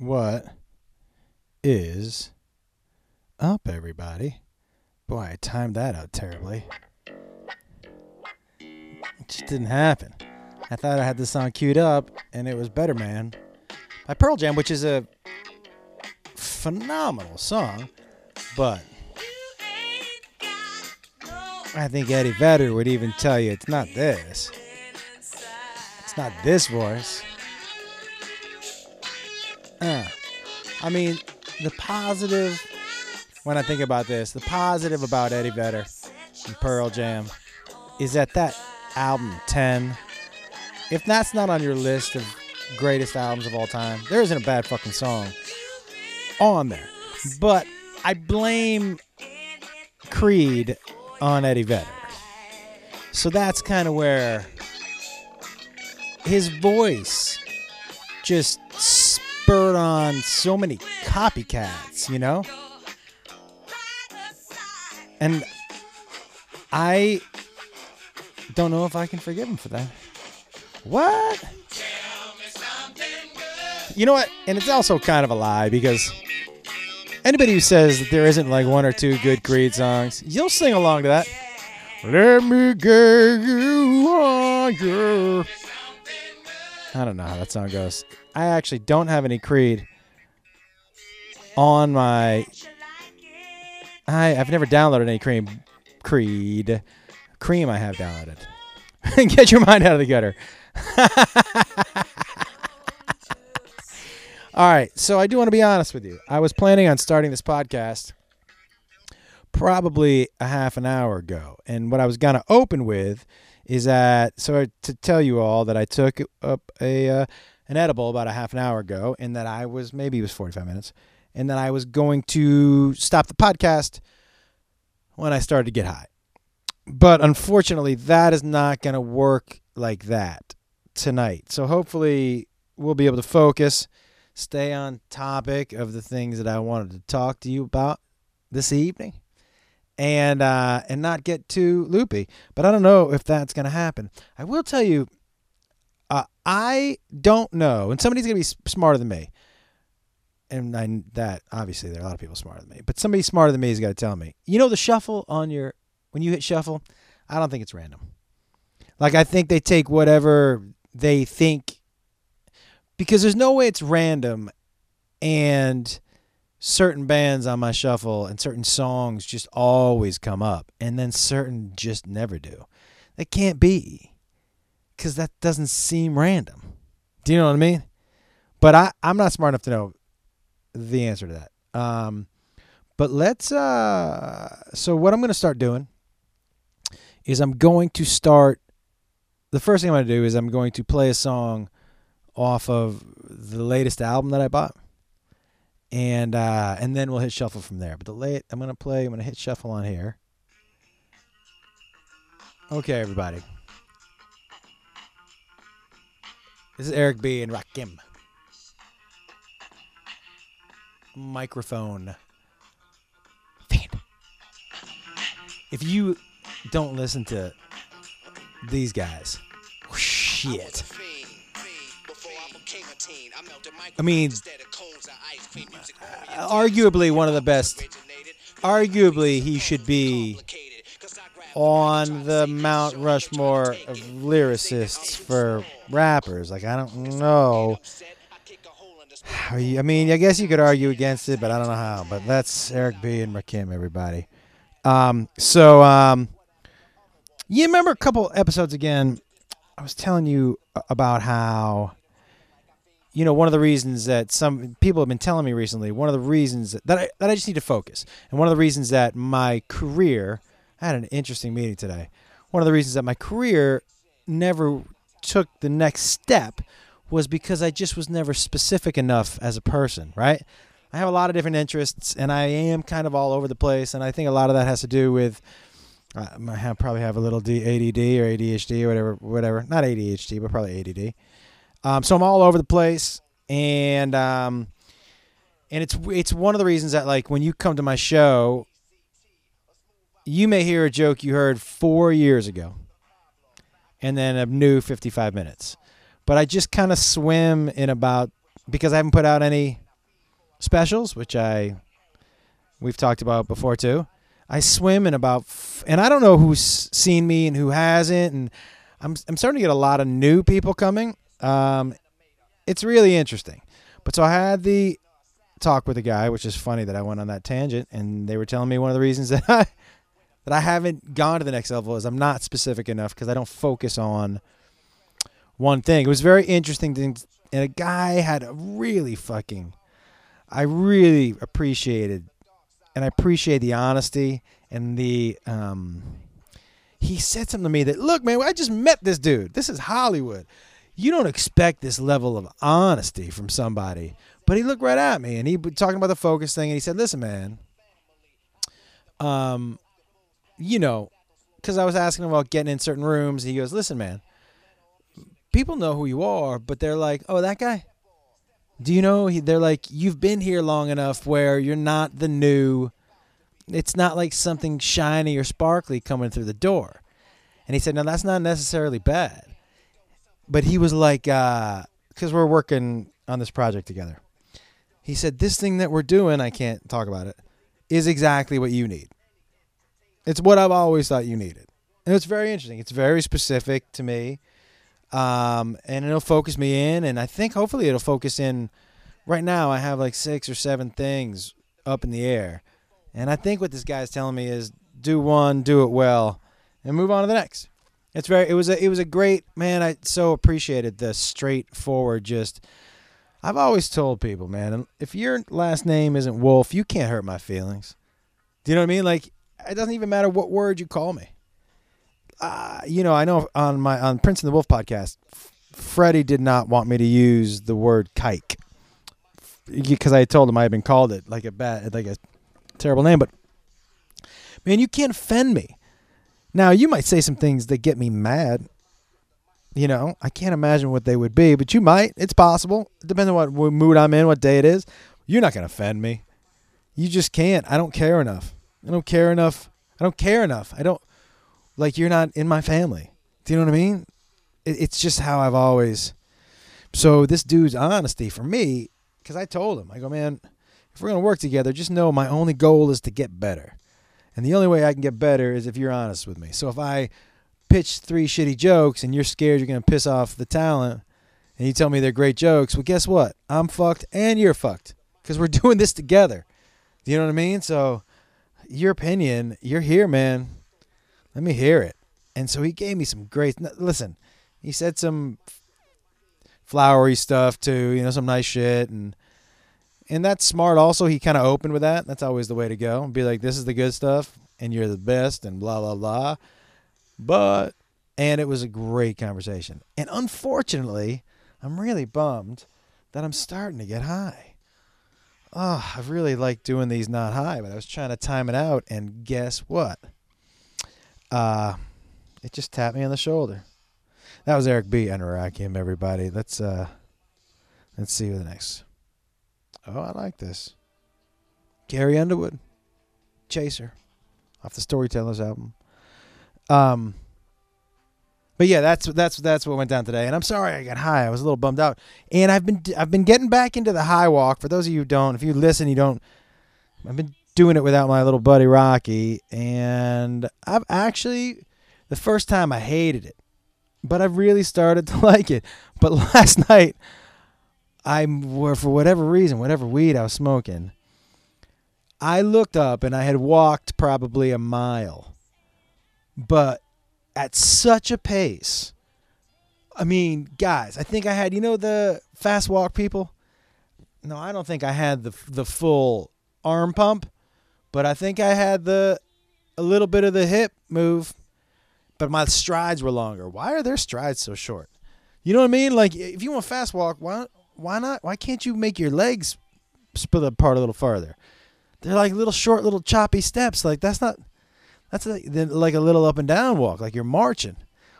What is up, everybody? Boy, I timed that out terribly. It just didn't happen. I thought I had this song queued up, and it was Better Man by Pearl Jam, which is a phenomenal song, but I think Eddie Vedder would even tell you it's not this. It's not this voice. Uh, I mean, the positive, when I think about this, the positive about Eddie Vedder and Pearl Jam is that that album 10, if that's not on your list of greatest albums of all time, there isn't a bad fucking song on there. But I blame Creed on Eddie Vedder. So that's kind of where his voice just spurred on so many copycats, you know? And I don't know if I can forgive him for that. What? You know what? And it's also kind of a lie because anybody who says that there isn't like one or two good Creed songs, you'll sing along to that. Let me get you your. I don't know how that song goes. I actually don't have any Creed on my. I I've never downloaded any Cream Creed. Cream I have downloaded. Get your mind out of the gutter. All right, so I do want to be honest with you. I was planning on starting this podcast probably a half an hour ago, and what I was gonna open with is that so to tell you all that I took up a uh, an edible about a half an hour ago, and that I was maybe it was forty five minutes, and that I was going to stop the podcast when I started to get high. But unfortunately, that is not going to work like that tonight. So hopefully, we'll be able to focus, stay on topic of the things that I wanted to talk to you about this evening, and uh, and not get too loopy. But I don't know if that's going to happen. I will tell you, uh, I don't know, and somebody's going to be smarter than me. And I, that obviously there are a lot of people smarter than me, but somebody smarter than me has got to tell me. You know the shuffle on your when you hit shuffle, I don't think it's random. Like I think they take whatever they think because there's no way it's random and certain bands on my shuffle and certain songs just always come up and then certain just never do. That can't be cuz that doesn't seem random. Do you know what I mean? But I I'm not smart enough to know the answer to that. Um but let's uh so what I'm going to start doing is I'm going to start the first thing I'm going to do is I'm going to play a song off of the latest album that I bought. And uh and then we'll hit shuffle from there. But the late I'm to play I'm to hit shuffle on here. Okay, everybody. This is Eric B and Rakim. Microphone. Fiend. If you don't listen to these guys, shit. I mean, arguably one of the best. Arguably, he should be on the Mount Rushmore of lyricists for rappers. Like, I don't know. you- I mean, I guess you could argue against it, but I don't know how. But that's Eric B. and Rakim, everybody. Um, so, um, you remember a couple episodes again? I was telling you about how, you know, one of the reasons that some people have been telling me recently, one of the reasons that I, that I just need to focus, and one of the reasons that my career, I had an interesting meeting today. One of the reasons that my career never took the next step was because I just was never specific enough as a person, right? I have a lot of different interests, and I am kind of all over the place, and I think a lot of that has to do with uh, I have, probably have a little ADD or ADHD or whatever, whatever. Not ADHD, but probably ADD. Um, so I'm all over the place, and um, and it's it's one of the reasons that like when you come to my show, you may hear a joke you heard four years ago, and then a new 55 minutes. But I just kind of swim in about because I haven't put out any specials, which I we've talked about before too. I swim in about, f- and I don't know who's seen me and who hasn't, and I'm I'm starting to get a lot of new people coming. Um, it's really interesting. But so I had the talk with a guy, which is funny that I went on that tangent, and they were telling me one of the reasons that I that I haven't gone to the next level is I'm not specific enough because I don't focus on one thing. It was very interesting, and a guy had a really fucking. I really appreciated, and I appreciate the honesty and the. Um, he said something to me that look, man, I just met this dude. This is Hollywood. You don't expect this level of honesty from somebody, but he looked right at me and he talking about the focus thing, and he said, "Listen, man, um, you know, because I was asking him about getting in certain rooms. He goes, "Listen, man, people know who you are, but they're like, oh, that guy. Do you know? They're like, you've been here long enough where you're not the new. It's not like something shiny or sparkly coming through the door." And he said, "No, that's not necessarily bad." But he was like, because uh, we're working on this project together. He said, "This thing that we're doing, I can't talk about it, is exactly what you need." It's what I've always thought you needed. And it's very interesting. It's very specific to me. Um, and it'll focus me in. And I think hopefully it'll focus in. Right now, I have like six or seven things up in the air. And I think what this guy's telling me is do one, do it well, and move on to the next. It's very. It was a. It was a great man. I so appreciated the straightforward. Just. I've always told people, man, if your last name isn't Wolf, you can't hurt my feelings. Do you know what I mean? Like it doesn't even matter what word you call me. Uh, you know, I know on my on Prinze and the Wolf podcast, Freddie did not want me to use the word kike because I told him I had been called it like a bad, like a terrible name. But man, you can't offend me. Now you might say some things that get me mad. You know, I can't imagine what they would be, but you might. It's possible. Depending on what mood I'm in, what day it is. You're not going to offend me. You just can't. I don't care enough. I don't care enough. I don't care enough. I don't like you're not in my family. Do you know what I mean? It's just how I've always. So this dude's honesty for me, because I told him, I go, man, if we're gonna work together, just know my only goal is to get better, and the only way I can get better is if you're honest with me. So if I pitch three shitty jokes and you're scared you're gonna piss off the talent, and you tell me they're great jokes, well, guess what? I'm fucked and you're fucked because we're doing this together. Do you know what I mean? So your opinion. You're here, man. Let me hear it. And so he gave me some great. Listen, he said some flowery stuff too. You know, some nice shit, and and that's smart. Also, he kind of opened with that. That's always the way to go. Be like, this is the good stuff, and you're the best, and blah blah blah. But and it was a great conversation. And unfortunately, I'm really bummed that I'm starting to get high oh, I really like doing these not high, but I was trying to time it out, and guess what? Uh, it just tapped me on the shoulder. That was Eric B. and Rakim, everybody. Let's uh, let's see you the next. Oh, I like this. Carrie Underwood, Chaser, off the Storytellers album. Um, but yeah, that's that's that's what went down today. And I'm sorry I got high. I was a little bummed out. And I've been I've been getting back into the high walk. For those of you who don't, if you listen, you don't. I've been doing it without my little buddy Rocky, and I've actually the first time I hated it, but I've really started to like it. But last night, I for whatever reason, whatever weed I was smoking, I looked up and I had walked probably a mile, but at such a pace. I mean, guys, I think I had, you know, the fast walk people. No, I don't think I had the the full arm pump, but I think I had the a little bit of the hip move. But my strides were longer. Why are their strides so short? You know what I mean? Like, if you want fast walk, why why not? Why can't you make your legs split apart a little farther? They're like little short, little choppy steps. Like that's not that's like, like a little up and down walk, like you're marching.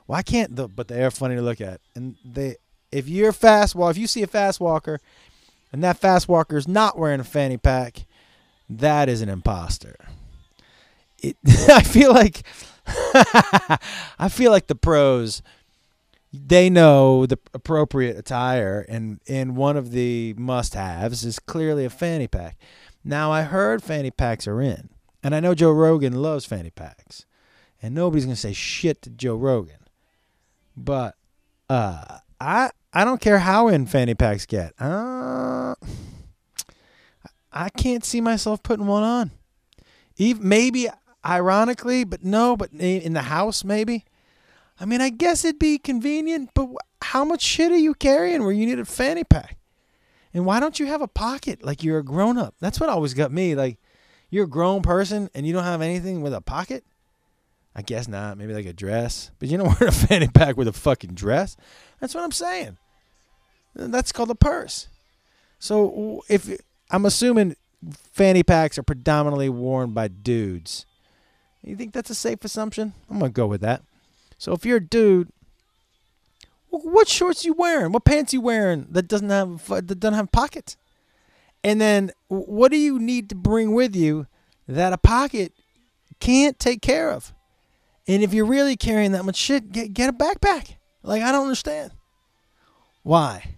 Why can't the? But they are funny to look at, and they if you're fast well, if you see a fast walker, and that fast walker is not wearing a fanny pack, that is an imposter. It, I feel like I feel like the pros they know the appropriate attire, and and one of the must-haves is clearly a fanny pack. Now I heard fanny packs are in, and I know Joe Rogan loves fanny packs, and nobody's gonna say shit to Joe Rogan, but uh, I I don't care how in fanny packs get. Uh, I can't see myself putting one on. Even maybe ironically, but no, but in the house maybe. I mean, I guess it'd be convenient, but how much shit are you carrying where you need a fanny pack? And why don't you have a pocket like you're a grown up? That's what always got me. Like, you're a grown person and you don't have anything with a pocket? I guess not. Maybe like a dress. But you don't wear a fanny pack with a fucking dress. That's what I'm saying. That's called a purse. So if I'm assuming fanny packs are predominantly worn by dudes, you think that's a safe assumption? I'm gonna go with that. So if you're a dude, what shorts you wearing? What pants you wearing that doesn't have that doesn't have pockets? And then what do you need to bring with you that a pocket can't take care of? And if you're really carrying that much shit, get get a backpack. Like I don't understand. Why?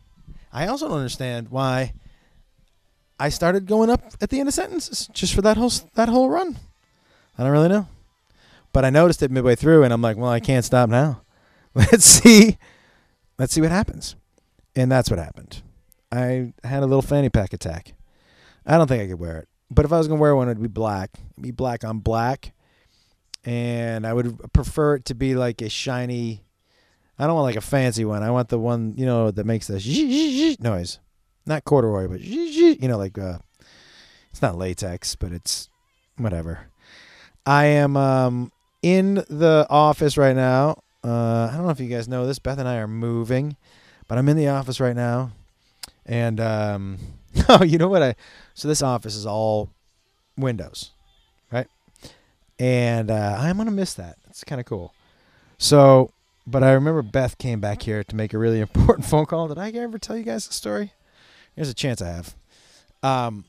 I also don't understand why I started going up at the end of sentences just for that whole that whole run. I don't really know. But I noticed it midway through, and I'm like, well, I can't stop now. Let's see. Let's see what happens. And that's what happened. I had a little fanny pack attack. I don't think I could wear it. But if I was going to wear one, it'd be black. It'd be black on black. And I would prefer it to be like a shiny. I don't want like a fancy one. I want the one, you know, that makes the noise. Not corduroy, but, you know, like, uh, it's not latex, but it's whatever. I am um, in the office right now. Uh, I don't know if you guys know this. Beth and I are moving, but I'm in the office right now. And um, oh, you know what? I so this office is all windows, right? And uh, I'm gonna miss that. It's kind of cool. So, but I remember Beth came back here to make a really important phone call. Did I ever tell you guys the story? There's a chance I have. Um,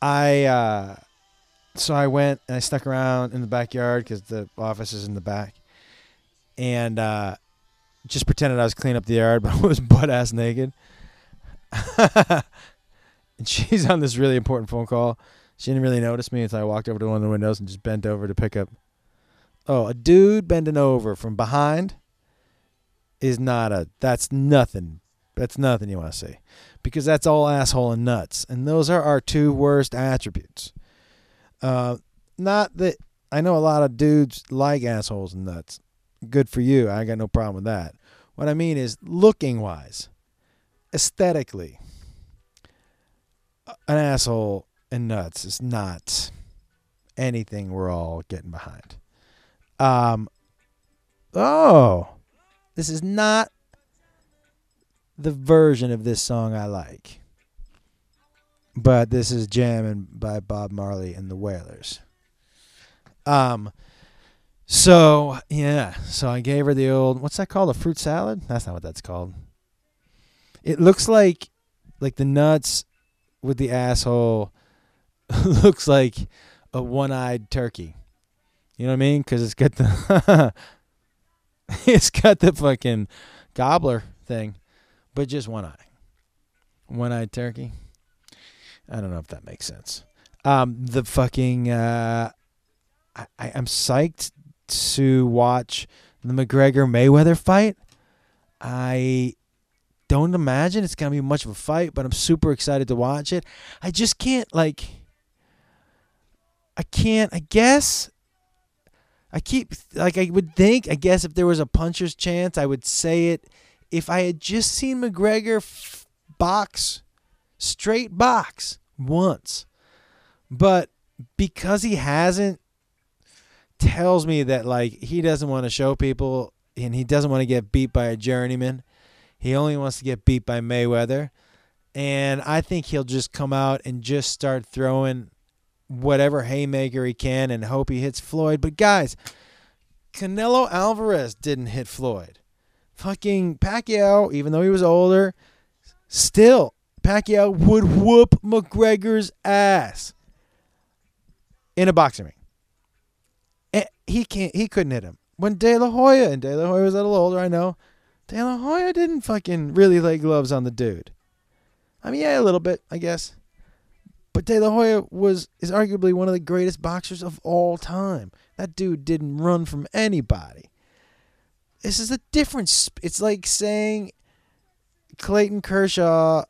I uh, so I went and I stuck around in the backyard because the office is in the back, and uh, just pretended I was cleaning up the yard, but I was butt ass naked. and she's on this really important phone call. She didn't really notice me until I walked over to one of the windows and just bent over to pick up. Oh, a dude bending over from behind is not a. That's nothing. That's nothing you want to see, because that's all asshole and nuts, and those are our two worst attributes. Uh, not that I know a lot of dudes like assholes and nuts. Good for you. I got no problem with that. What I mean is looking wise, aesthetically, an asshole and nuts is not anything we're all getting behind. Um, oh, this is not the version of this song I like. But this is Jammin' by Bob Marley and the Wailers. Um, so yeah, so I gave her the old what's that called? A fruit salad? That's not what that's called. It looks like like the nuts with the asshole looks like a one-eyed turkey. You know what I mean? Because it's got the it's got the fucking gobbler thing, but just one eye. One-eyed turkey. I don't know if that makes sense. Um, the fucking uh, I, I am psyched to watch the McGregor Mayweather fight. I don't imagine it's gonna be much of a fight, but I'm super excited to watch it. I just can't like. I can't. I guess. I keep like I would think. I guess if there was a puncher's chance, I would say it. If I had just seen McGregor f- box straight box once. But because he hasn't tells me that like he doesn't want to show people and he doesn't want to get beat by a journeyman. He only wants to get beat by Mayweather. And I think he'll just come out and just start throwing whatever haymaker he can and hope he hits Floyd. But guys, Canelo Alvarez didn't hit Floyd. Fucking Pacquiao, even though he was older, still Pacquiao would whoop McGregor's ass in a boxing ring. And he can't. He couldn't hit him. when De La Hoya and De La Hoya was a little older, I know. De La Hoya didn't fucking really lay gloves on the dude. I mean, yeah, a little bit, I guess. But De La Hoya was is arguably one of the greatest boxers of all time. That dude didn't run from anybody. This is a difference. It's like saying Clayton Kershaw.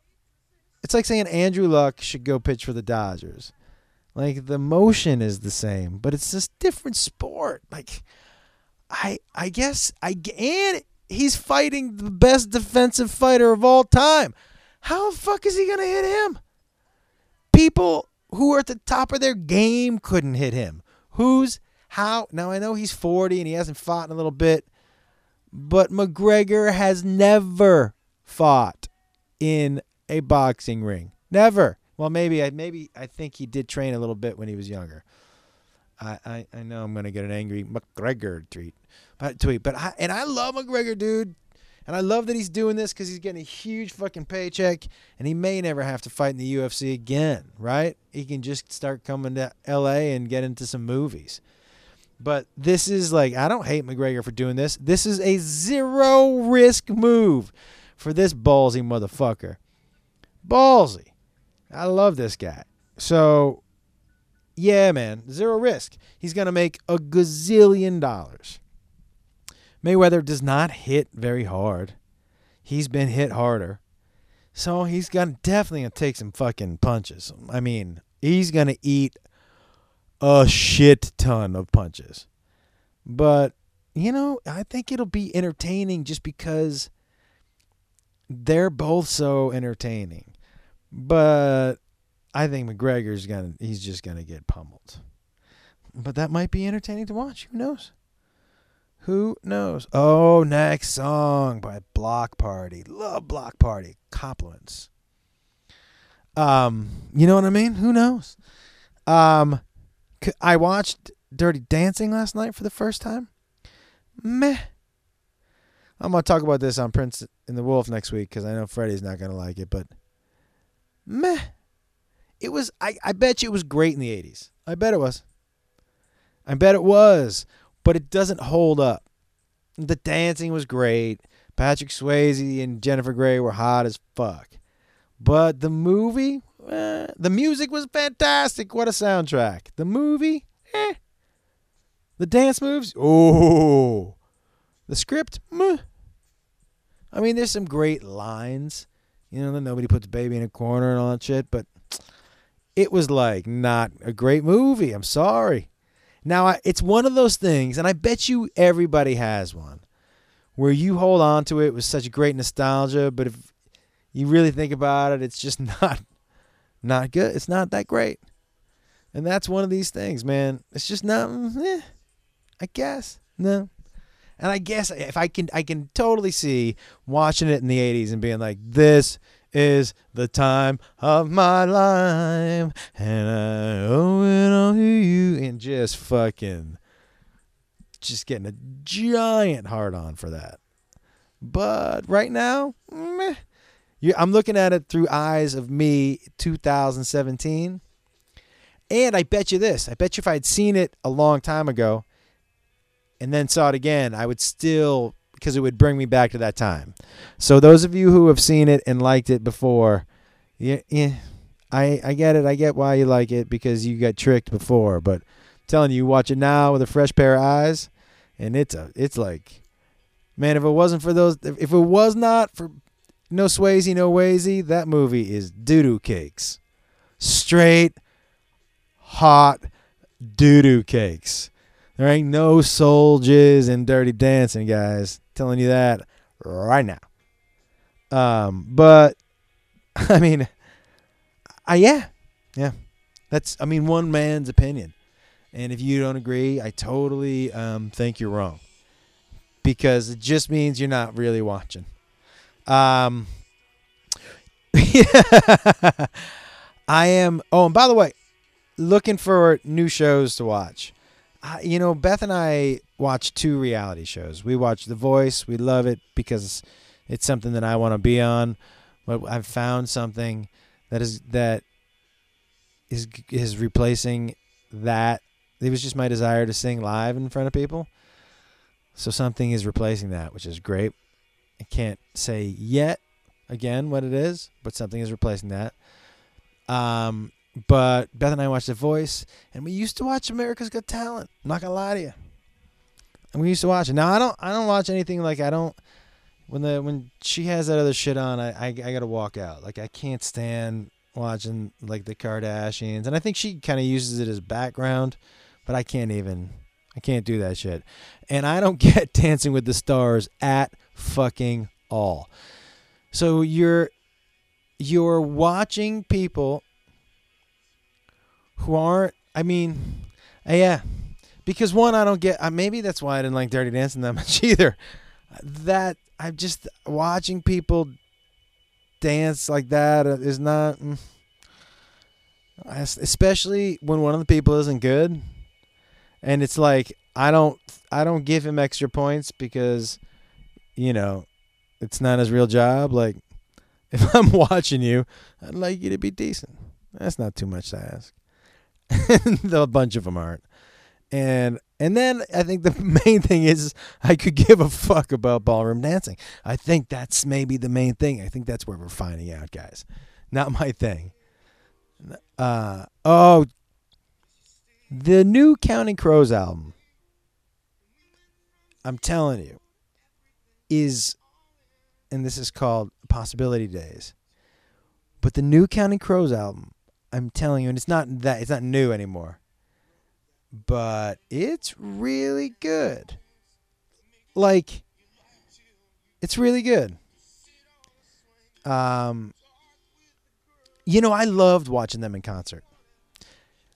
It's like saying Andrew Luck should go pitch for the Dodgers. Like the motion is the same, but it's just different sport. Like I I guess I and he's fighting the best defensive fighter of all time. How the fuck is he gonna hit him? People who are at the top of their game couldn't hit him. Who's how? Now I know he's 40 and he hasn't fought in a little bit, but McGregor has never fought in a boxing ring. Never. Well, maybe I maybe I think he did train a little bit when he was younger. I I, I know I'm gonna get an angry McGregor tweet, but tweet. But I and I love McGregor, dude. And I love that he's doing this because he's getting a huge fucking paycheck, and he may never have to fight in the UFC again, right? He can just start coming to LA and get into some movies. But this is like, I don't hate McGregor for doing this. This is a zero risk move for this ballsy motherfucker. Ballsy. I love this guy. So, yeah, man, zero risk. He's going to make a gazillion dollars. Mayweather does not hit very hard. He's been hit harder. So he's gonna definitely gonna take some fucking punches. I mean, he's gonna eat a shit ton of punches. But, you know, I think it'll be entertaining just because they're both so entertaining. But I think McGregor's gonna he's just gonna get pummeled. But that might be entertaining to watch. Who knows? Who knows? Oh, next song by Bloc Party. Love Bloc Party. Compliments. Um, you know what I mean? Who knows? Um, I watched Dirty Dancing last night for the first time. Meh. I'm gonna talk about this on Prinze and the Wolf next week because I know Freddie's not gonna like it, but meh. It was. I. I bet you it was great in the '80s. I bet it was. I bet it was but it doesn't hold up. The dancing was great. Patrick Swayze and Jennifer Grey were hot as fuck. But the movie, eh, the music was fantastic. What a soundtrack. The movie, eh. The dance moves, oh. The script, meh. I mean, there's some great lines. You know, nobody puts baby in a corner and all that shit, but it was like not a great movie. I'm sorry. Now, it's one of those things, and I bet you everybody has one, where you hold on to it with such great nostalgia, but if you really think about it, it's just not not good. It's not that great. And that's one of these things, man. It's just not mm, eh, I guess. No. And I guess if I can I can totally see watching it in the 80s and being like this is the time of my life, and I owe it all to you. And just fucking, just getting a giant hard on for that. But right now, meh. I'm looking at it through eyes of me 2017. And I bet you this I bet you if I had seen it a long time ago and then saw it again, I would still because it would bring me back to that time. So those of you who have seen it and liked it before, yeah, yeah I I get it. I get why you like it because you got tricked before. But I'm telling you, you watch it now with a fresh pair of eyes, and it's a it's like, man, if it wasn't for those, if it was not for no Swayze, no Wazy, that movie is doo doo cakes, straight hot doo doo cakes. There ain't no jizz in Dirty Dancing, guys. Telling you that right now. Um, but I mean, I yeah, yeah. That's I mean one man's opinion, and if you don't agree, I totally um, think you're wrong because it just means you're not really watching. Um, I am. Oh, and by the way, looking for new shows to watch you know, Beth and I watch two reality shows. We watch The Voice. We love it because it's something that I want to be on. But I've found something that is that is is replacing that. It was just my desire to sing live in front of people. So something is replacing that, which is great. I can't say yet again what it is, but something is replacing that. Um, but Beth and I watched The Voice, and we used to watch America's Got Talent. I'm not gonna lie to you. And we used to watch it. Now I don't. I don't watch anything like I don't. When the when she has that other shit on, I I, I gotta walk out. Like I can't stand watching like the Kardashians, and I think she kind of uses it as background, but I can't even. I can't do that shit, and I don't get Dancing with the Stars at fucking all. So you're you're watching people who aren't. I mean, uh, yeah, because one, I don't get. Uh, maybe that's why I didn't like Dirty Dancing that much either. That I'm just watching people dance like that is not. Mm, especially when one of the people isn't good, and it's like I don't. I don't give him extra points because, you know, it's not his real job. Like, if I'm watching you, I'd like you to be decent. That's not too much to ask. a bunch of them aren't. And and then I think the main thing is I could give a fuck about ballroom dancing. I think that's maybe the main thing. I think that's where we're finding out, guys. Not my thing. Uh oh, the new Counting Crows album. I'm telling you, is, and this is called Possibility Days. But the new Counting Crows album I'm telling you, and it's not that it's not new anymore. But it's really good. Like it's really good. Um you know, I loved watching them in concert.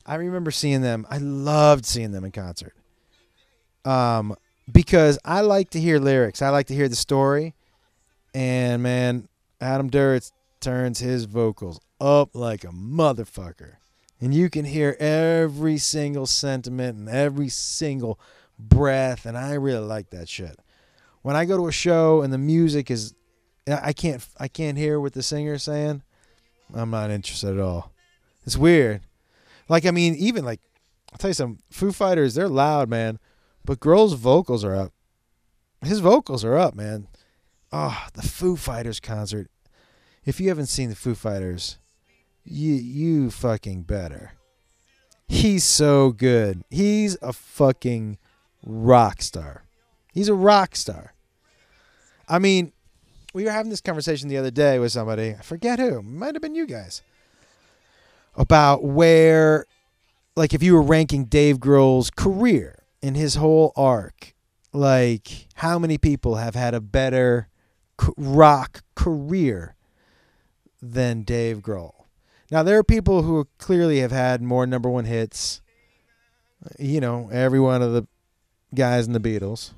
I remember seeing them. I loved seeing them in concert. Um because I like to hear lyrics. I like to hear the story. And man, Adam Duritz turns his vocals up like a motherfucker. And you can hear every single sentiment and every single breath. And I really like that shit. When I go to a show and the music is, I can't, I can't hear what the singer's saying. I'm not interested at all. It's weird. Like, I mean, even like, I'll tell you some Foo Fighters, they're loud, man. But Grohl's vocals are up. His vocals are up, man. Oh, the Foo Fighters concert. If you haven't seen the Foo Fighters, you you fucking better. He's so good. He's a fucking rock star. He's a rock star. I mean, we were having this conversation the other day with somebody. I forget who. Might have been you guys. About where, like, if you were ranking Dave Grohl's career in his whole arc, like, how many people have had a better rock career than Dave Grohl? Now there are people who clearly have had more number one hits. You know, every one of the guys in the Beatles.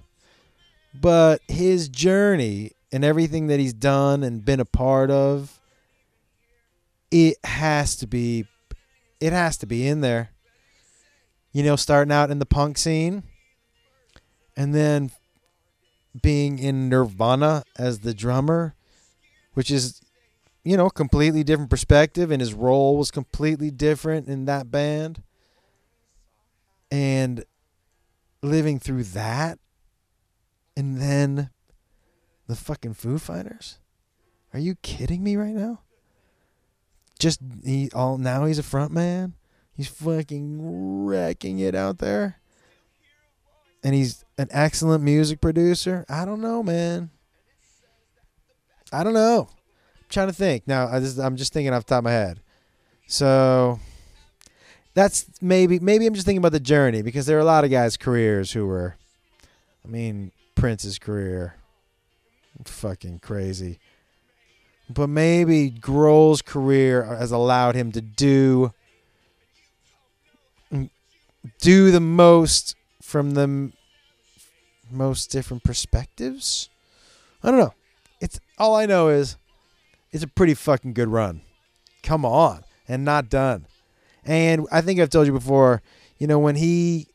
But his journey and everything that he's done and been a part of, it has to be it has to be in there. You know, starting out in the punk scene and then being in Nirvana as the drummer, which is you know, completely different perspective, and his role was completely different in that band. And living through that, and then the fucking Foo Fighters. Are you kidding me right now? Just he all now he's a front man. He's fucking wrecking it out there. And he's an excellent music producer. I don't know, man. I don't know trying to think. Now I just, I'm just thinking off the top of my head. So that's maybe maybe I'm just thinking about the journey because there are a lot of guys' careers who were, I mean, Prince's career, fucking crazy. But maybe Grohl's career has allowed him to do do the most from the most different perspectives. I don't know. It's all I know is it's a pretty fucking good run. Come on. And not done. And I think I've told you before, you know, when he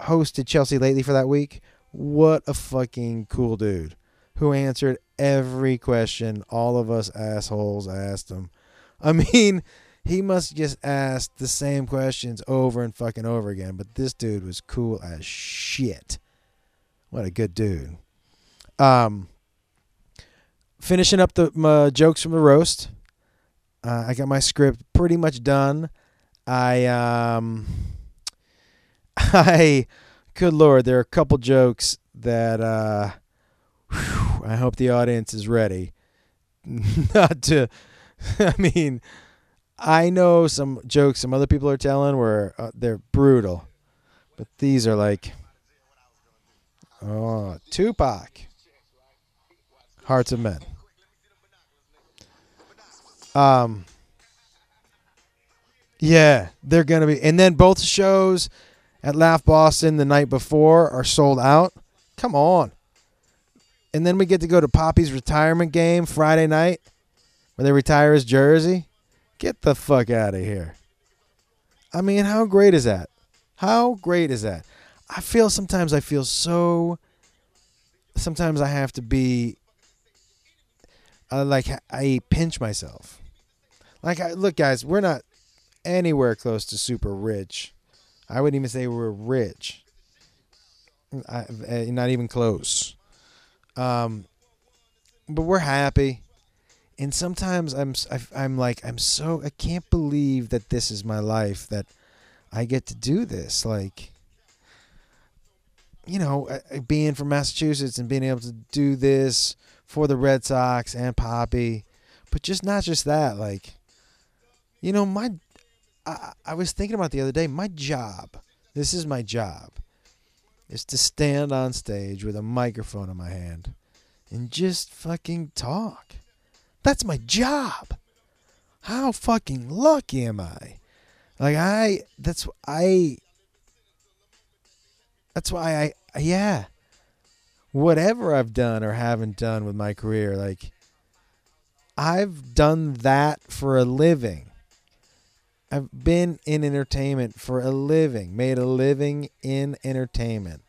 hosted Chelsea Lately for that week, what a fucking cool dude who answered every question all of us assholes asked him. I mean, he must just ask the same questions over and fucking over again, but this dude was cool as shit. What a good dude. Um, finishing up the jokes from the roast. Uh, I got my script pretty much done. I um, I, good lord, there are a couple jokes that uh, whew, I hope the audience is ready. Not to, I mean, I know some jokes some other people are telling where uh, they're brutal, but these are like, oh, Tupac, Hearts of Men. Um, yeah, they're gonna be, and then both shows at Laugh Boston the night before are sold out. Come on. And then we get to go to Papi's retirement game Friday night where they retire his jersey. Get the fuck out of here. I mean, how great is that? How great is that? I feel sometimes I feel so sometimes I have to be uh, like I pinch myself. Like I look guys, we're not anywhere close to super rich. I wouldn't even say we're rich. I, eh, not even close. Um, but we're happy, and sometimes I'm I'm like I'm so I can't believe that this is my life that I get to do this. Like, you know, being from Massachusetts and being able to do this for the Red Sox and Papi, but just not just that. Like, you know, my I, I was thinking about the other day. My job, this is my job, is to stand on stage with a microphone in my hand and just fucking talk. That's my job. How fucking lucky am I? Like I, that's I. That's why I, yeah. Whatever I've done or haven't done with my career, like I've done that for a living. I've been in entertainment for a living, made a living in entertainment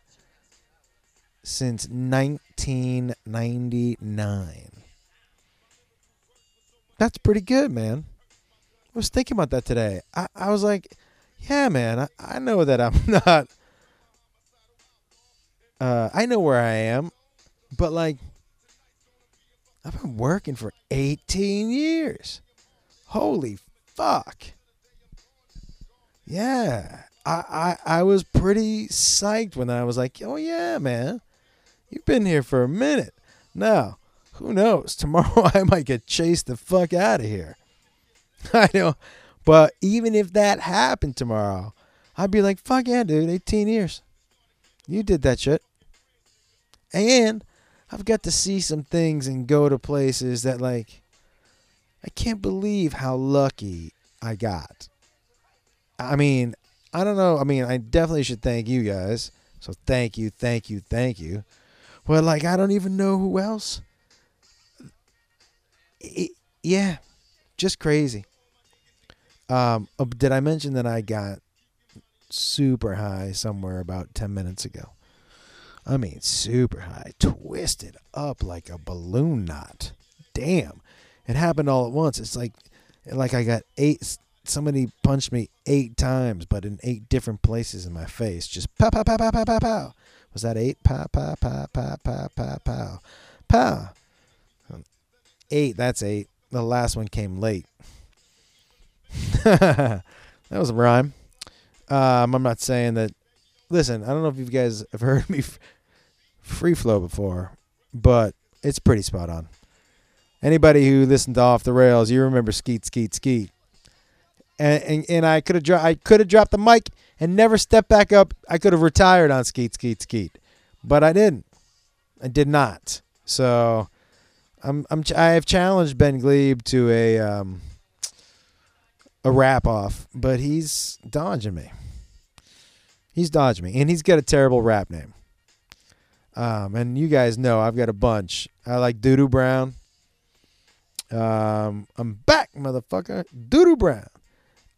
since 1999. That's pretty good, man. I was thinking about that today. I, I was like, yeah, man, I, I know that I'm not. Uh, I know where I am, but like, I've been working for 18 years. Holy fuck. Yeah. I, I, I was pretty psyched when I was like, oh, yeah, man. You've been here for a minute. Now, who knows? Tomorrow I might get chased the fuck out of here. I know. But even if that happened tomorrow, I'd be like, fuck yeah, dude, 18 years. You did that shit. And I've got to see some things and go to places that, like, I can't believe how lucky I got. I mean, I don't know. I mean, I definitely should thank you guys. So thank you, thank you, thank you. Well, like, I don't even know who else. It, yeah, just crazy. Um, oh, did I mention that I got super high somewhere about 10 minutes ago? I mean, super high, twisted up like a balloon knot. Damn. It happened all at once. It's like like I got eight somebody punched me eight times, but in eight different places in my face. Just pow, pow, pow, pow, pow, pow, pow. Was that eight? Pow, pow, pow, pow, pow, pow, pow. Pow. Eight, that's eight. The last one came late. that was a rhyme. Um, I'm not saying that. Listen, I don't know if you guys have heard me free flow before, but it's pretty spot on. Anybody who listened to Off the Rails, you remember Skeet Skeet Skeet and and, and I could have dro- I could have dropped the mic and never stepped back up. I could have retired on Skeet Skeet Skeet, but I didn't. I did not. So I'm I'm I have challenged Ben Gleib to a um a rap off, but he's dodging me. He's dodging me, and he's got a terrible rap name. Um, and you guys know I've got a bunch. I like Doodoo Brown. Um, I'm back, motherfucker. Doodoo Brown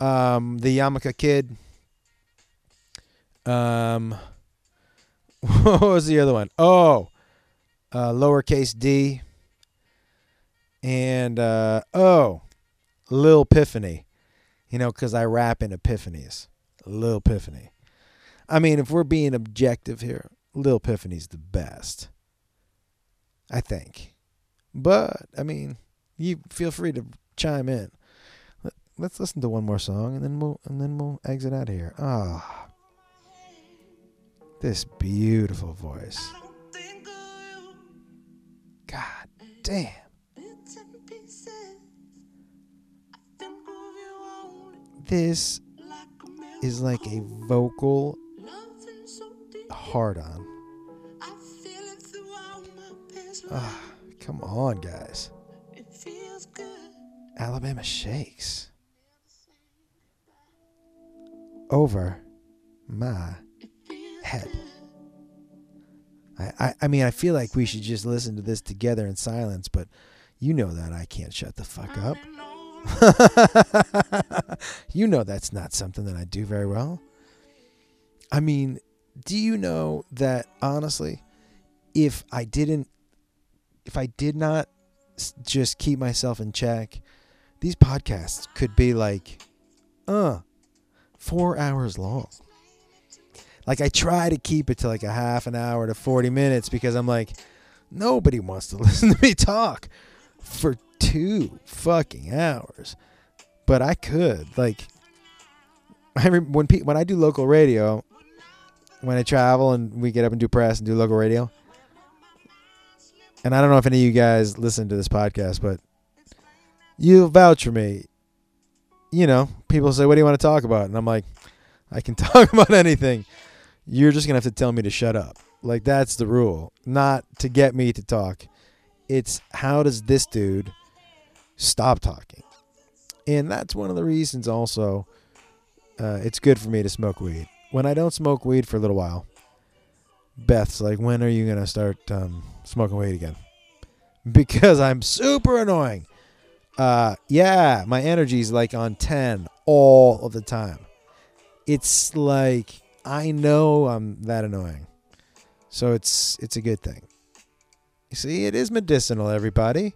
um, the Yamaka Kid. Um, what was the other one? Oh, uh, lowercase d. And uh, oh, Lil Epiphany. You know, because I rap in epiphanies. Lil Epiphany. I mean, if we're being objective here, Lil Epiphany's the best. I think. But I mean, you feel free to chime in. Let, let's listen to one more song and then we'll and then we'll exit out of here. Ah. This beautiful voice. God damn. This is like a vocal hard on. Ah, come on, guys. Alabama shakes. Over my head. I, I, I mean, I feel like we should just listen to this together in silence, but you know that I can't shut the fuck up. you know that's not something that I do very well. I mean, do you know that honestly, if I didn't, if I did not just keep myself in check, these podcasts could be like, uh, four hours long. Like I try to keep it to like a half an hour to 40 minutes because I'm like, nobody wants to listen to me talk for two fucking hours. But I could like, I when pe- when I do local radio, when I travel and we get up and do press and do local radio. And I don't know if any of you guys listen to this podcast, but you vouch for me. You know, people say, "What do you want to talk about?" And I'm like, "I can talk about anything." You're just gonna have to tell me to shut up. Like that's the rule, not to get me to talk. It's how does this dude stop talking? And that's one of the reasons. Also, uh, it's good for me to smoke weed. When I don't smoke weed for a little while, Beth's like, "When are you gonna start um, smoking weed again?" Because I'm super annoying. Uh, yeah, my energy's like on ten all of the time. It's like I know I'm that annoying. So it's it's a good thing. You see, it is medicinal, everybody.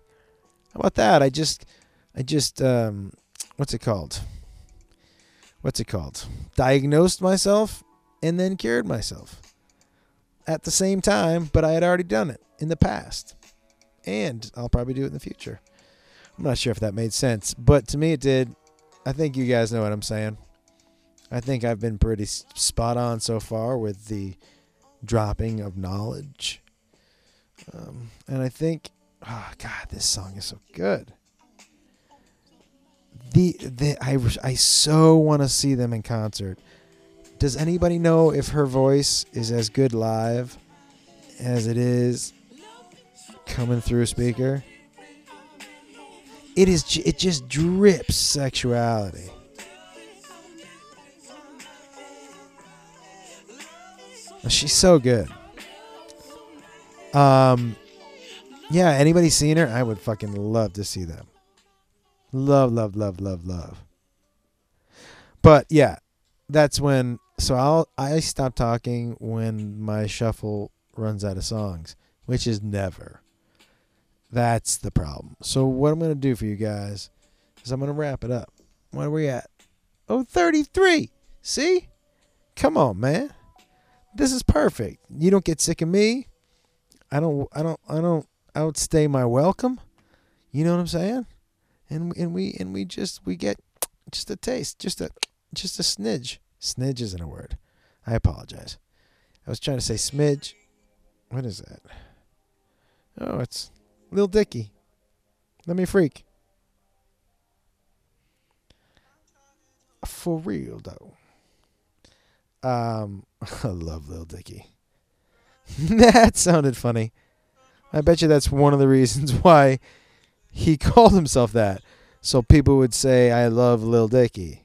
How about that? I just I just um what's it called? What's it called? Diagnosed myself and then cured myself. At the same time, but I had already done it in the past. And I'll probably do it in the future. I'm not sure if that made sense, but to me it did. I think you guys know what I'm saying. I think I've been pretty spot on so far with the dropping of knowledge. Um, and I think, oh God, this song is so good. The the I I so want to see them in concert. Does anybody know if her voice is as good live as it is coming through a speaker? It is. It just drips sexuality. She's so good. Um, yeah. Anybody seen her? I would fucking love to see them. Love, love, love, love, love. But yeah, that's when. So I'll I stop talking when my shuffle runs out of songs, which is never. That's the problem. So what I'm gonna do for you guys is I'm gonna wrap it up. What are we at? Oh, 33. See? Come on, man this is perfect. You don't get sick of me. I don't I don't I don't outstay my welcome. You know what I'm saying? And and we and we just we get just a taste, just a just a snidge. Snidge isn't a word. I apologize. I was trying to say smidge. What is that? Oh, it's Lil Dicky. Let me freak. For real though. Um, I love Lil Dicky. that sounded funny. I bet you that's one of the reasons why he called himself that. So people would say, I love Lil Dicky.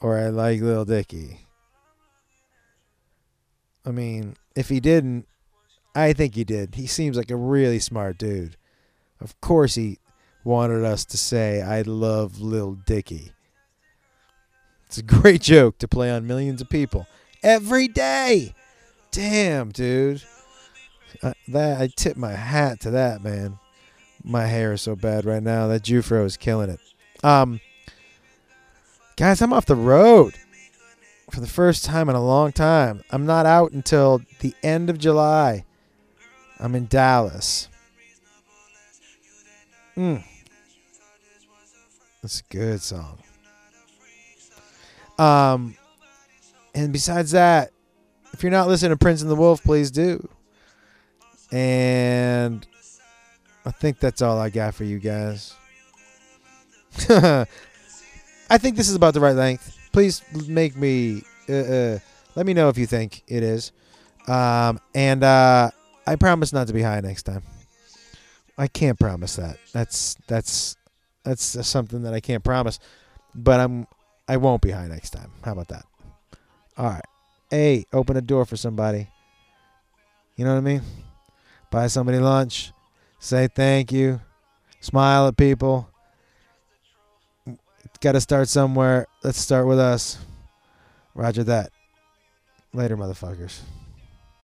Or I like Lil Dicky. I mean, if he didn't, I think he did. He seems like a really smart dude. Of course, he wanted us to say, I love Lil Dicky. It's a great joke to play on millions of people every day. Damn, dude. Uh, that I tip my hat to that, man. My hair is so bad right now. That Jufro is killing it. Um, guys, I'm off the road. for the first time in a long time. I'm not out until the end of July. I'm in Dallas. Mm. That's a good song. Um, and besides that, if you're not listening to Prinze and the Wolf, please do. And I think that's all I got for you guys. I think this is about the right length. Please make me uh, uh, let me know if you think it is. Um, and uh, I promise not to be high next time. I can't promise that. That's that's that's something that I can't promise. But I'm I won't be high next time. How about that? All right. Hey, open a door for somebody. You know what I mean? Buy somebody lunch. Say thank you. Smile at people. Got to start somewhere. Let's start with us. Roger that. Later, motherfuckers.